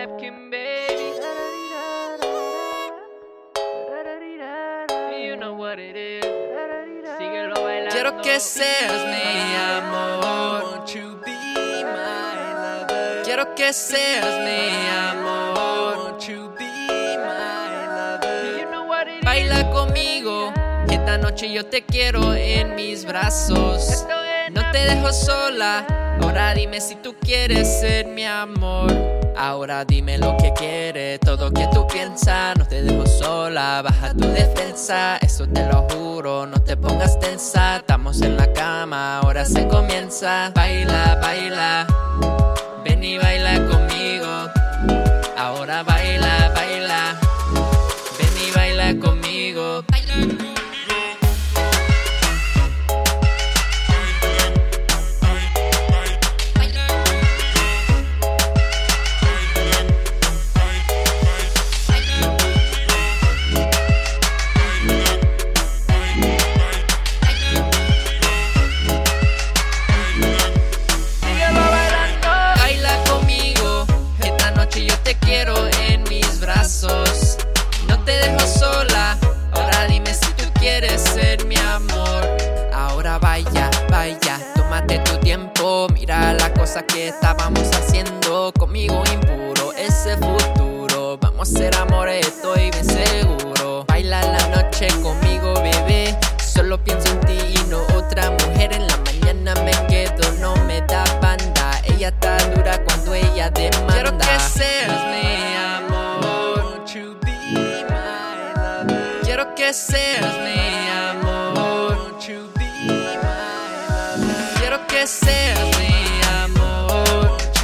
napkin, baby. You know what it is. Síguelo bailando. Quiero que seas mi amor. Won't you be my lover? Quiero que seas mi amor. Won't you be my lover? You know what it is. Baila conmigo, esta noche yo te quiero en mis brazos. No te dejo sola, ahora dime si tú quieres ser mi amor. Ahora dime lo que quieres, todo que tú piensas. No te dejo sola, baja tu defensa. Eso te lo juro, no te pongas tensa. Estamos en la cama, ahora se comienza. Baila, baila, vaya, vaya, tómate tu tiempo. Mira la cosa que estábamos haciendo conmigo impuro, ese futuro. Vamos a ser amores, estoy bien seguro. Baila la noche conmigo, bebé. Solo pienso en ti y no otra mujer. En la mañana me quedo, no me da banda. Ella está dura cuando ella demanda. Quiero que seas mi amor. Quiero que seas seas mi amor. Won't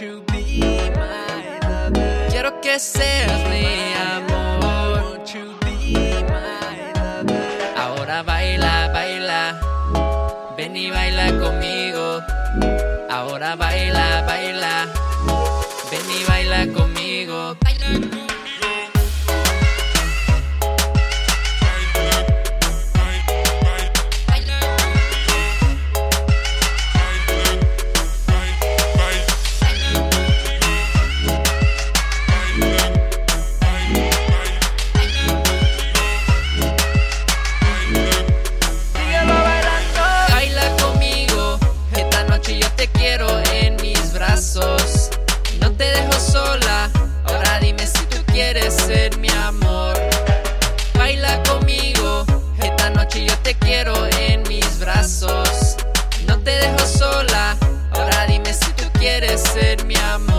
you be my lover? Ven y baila conmigo. Ahora baila, baila. Ven y baila conmigo. te quiero en mis brazos. No te dejo sola, ahora dime si tú quieres ser mi amor.